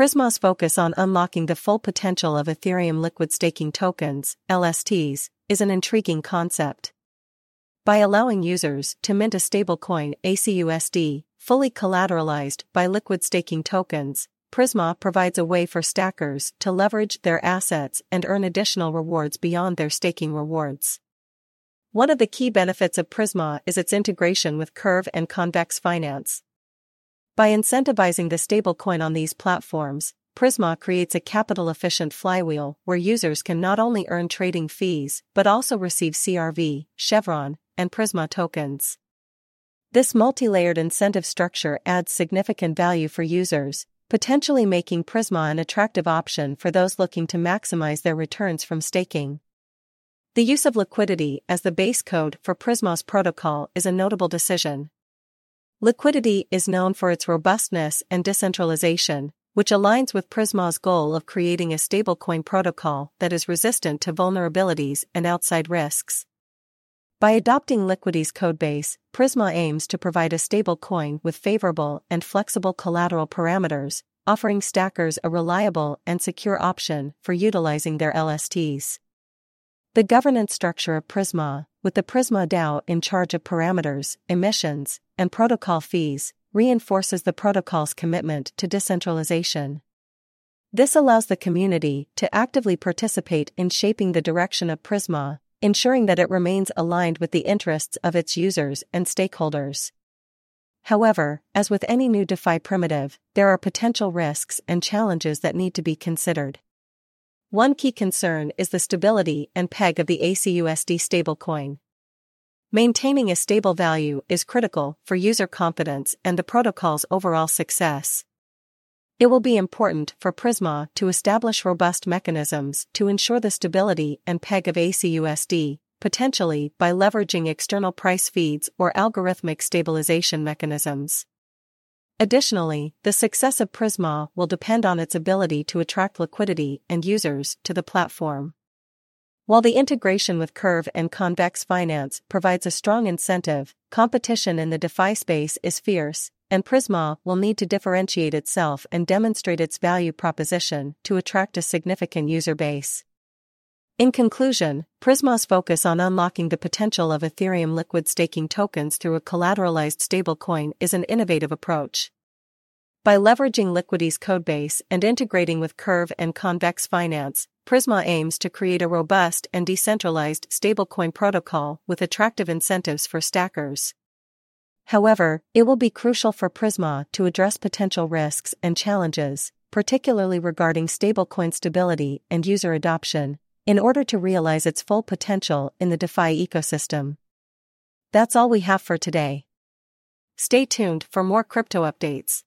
Prisma's focus on unlocking the full potential of Ethereum liquid staking tokens, LSTs, is an intriguing concept. By allowing users to mint a stablecoin ACUSD, fully collateralized by liquid staking tokens, Prisma provides a way for stakers to leverage their assets and earn additional rewards beyond their staking rewards. One of the key benefits of Prisma is its integration with Curve and Convex Finance. By incentivizing the stablecoin on these platforms, Prisma creates a capital efficient flywheel where users can not only earn trading fees but also receive CRV, Chevron, and Prisma tokens. This multi layered incentive structure adds significant value for users, potentially making Prisma an attractive option for those looking to maximize their returns from staking. The use of Liquity as the base code for Prisma's protocol is a notable decision. Liquity is known for its robustness and decentralization, which aligns with Prisma's goal of creating a stablecoin protocol that is resistant to vulnerabilities and outside risks. By adopting Liquity's codebase, Prisma aims to provide a stablecoin with favorable and flexible collateral parameters, offering stakers a reliable and secure option for utilizing their LSTs. The governance structure of Prisma, with the Prisma DAO in charge of parameters, emissions, and protocol fees, reinforces the protocol's commitment to decentralization. This allows the community to actively participate in shaping the direction of Prisma ensuring that it remains aligned with the interests of its users and stakeholders. However, as with any new DeFi primitive, there are potential risks and challenges that need to be considered. One key concern is the stability and peg of the ACUSD stablecoin. Maintaining a stable value is critical for user confidence and the protocol's overall success. It will be important for Prisma to establish robust mechanisms to ensure the stability and peg of ACUSD, potentially by leveraging external price feeds or algorithmic stabilization mechanisms. Additionally, the success of Prisma will depend on its ability to attract liquidity and users to the platform. While the integration with Curve and Convex Finance provides a strong incentive, competition in the DeFi space is fierce, and Prisma will need to differentiate itself and demonstrate its value proposition to attract a significant user base. In conclusion, Prisma's focus on unlocking the potential of Ethereum liquid staking tokens through a collateralized stablecoin is an innovative approach. By leveraging Liquity's codebase and integrating with Curve and Convex Finance, Prisma aims to create a robust and decentralized stablecoin protocol with attractive incentives for stakers. However, it will be crucial for Prisma to address potential risks and challenges, particularly regarding stablecoin stability and user adoption, in order to realize its full potential in the DeFi ecosystem. That's all we have for today. Stay tuned for more crypto updates.